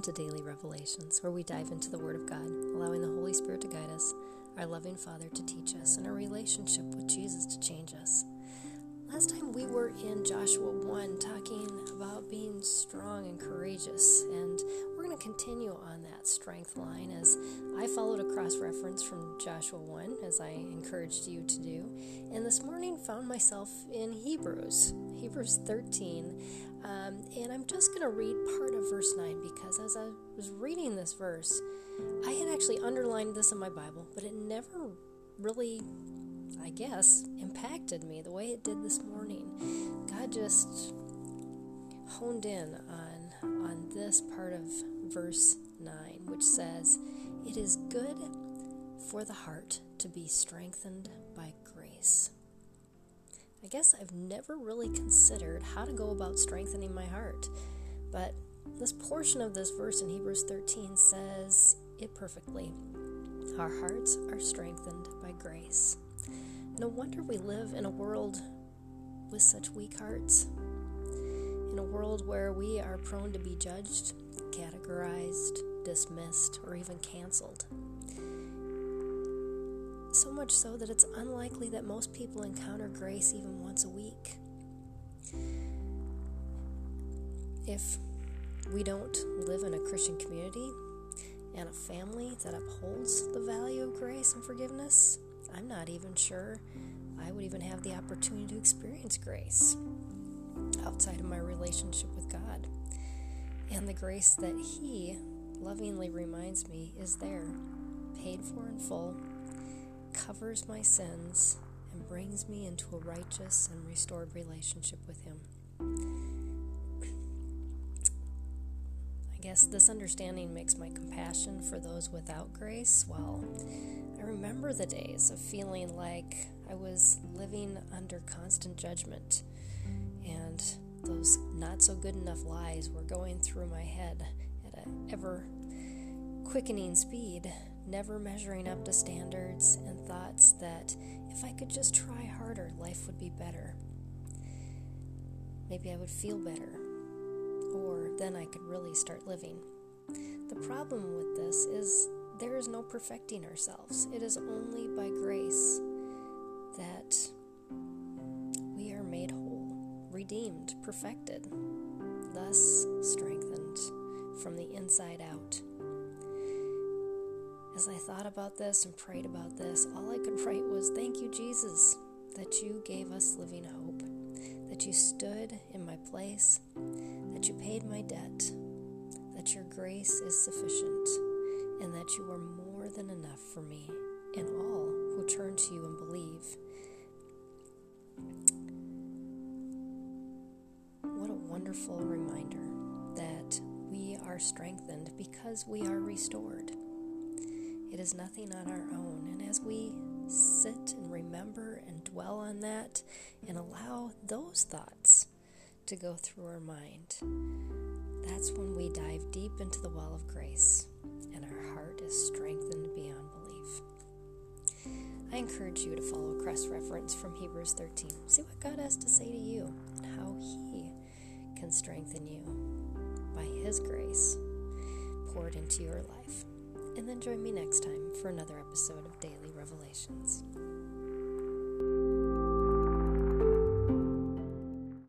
Welcome to Daily Revelations, where we dive into the Word of God, allowing the Holy Spirit to guide us, our loving Father to teach us, and our relationship with Jesus to change us. Last time we were in Joshua 1 talking about being strong and courageous, and we're going to continue on that strength line as I followed a cross reference from Joshua 1, as I encouraged you to do, and this morning found myself in Hebrews, Hebrews 13. Um, and I'm just going to read part of verse 9 because as I was reading this verse, I had actually underlined this in my Bible, but it never really I guess, impacted me the way it did this morning. God just honed in on on this part of verse 9 which says it is good for the heart to be strengthened by grace. I guess I've never really considered how to go about strengthening my heart, but this portion of this verse in Hebrews 13 says it perfectly. Our hearts are strengthened by grace. No wonder we live in a world with such weak hearts. In a world where we are prone to be judged, categorized, dismissed, or even canceled. So much so that it's unlikely that most people encounter grace even once a week. If we don't live in a Christian community and a family that upholds the value of grace and forgiveness, I'm not even sure I would even have the opportunity to experience grace outside of my relationship with God. And the grace that He lovingly reminds me is there, paid for in full, covers my sins, and brings me into a righteous and restored relationship with Him. I guess this understanding makes my compassion for those without grace, well, I remember the days of feeling like I was living under constant judgment, and those not so good enough lies were going through my head at an ever quickening speed, never measuring up to standards, and thoughts that if I could just try harder, life would be better. Maybe I would feel better, or then I could really start living. The problem with this is there is no perfecting ourselves. It is only by grace that we are made whole, redeemed, perfected, thus strengthened from the inside out. As I thought about this and prayed about this, all I could write was, Thank you, Jesus, that you gave us living hope, that you stood in my place, that you paid my debt, that your grace is sufficient and that you are more than enough for me and all who turn to you and believe. What a wonderful reminder that we are strengthened because we are restored. It is nothing on our own. And as we sit and remember and dwell on that and allow those thoughts to go through our mind, that's when we dive deep into the well of grace and our heart is strengthened beyond belief. I encourage you to follow cross reference from Hebrews 13. See what God has to say to you and how He can strengthen you by His grace poured into your life. And then join me next time for another episode of Daily Revelations.